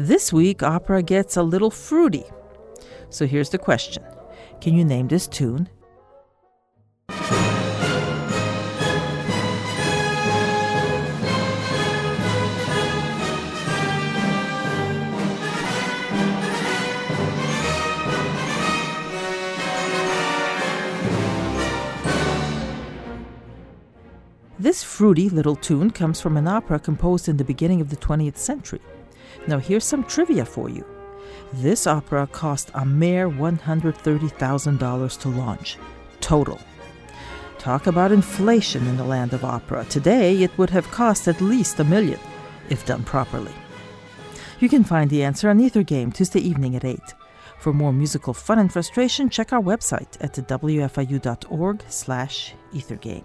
This week, opera gets a little fruity. So here's the question Can you name this tune? This fruity little tune comes from an opera composed in the beginning of the 20th century. Now, here's some trivia for you. This opera cost a mere $130,000 to launch, total. Talk about inflation in the land of opera. Today, it would have cost at least a million, if done properly. You can find the answer on Ether Game Tuesday evening at 8. For more musical fun and frustration, check our website at wfiu.org slash ethergame.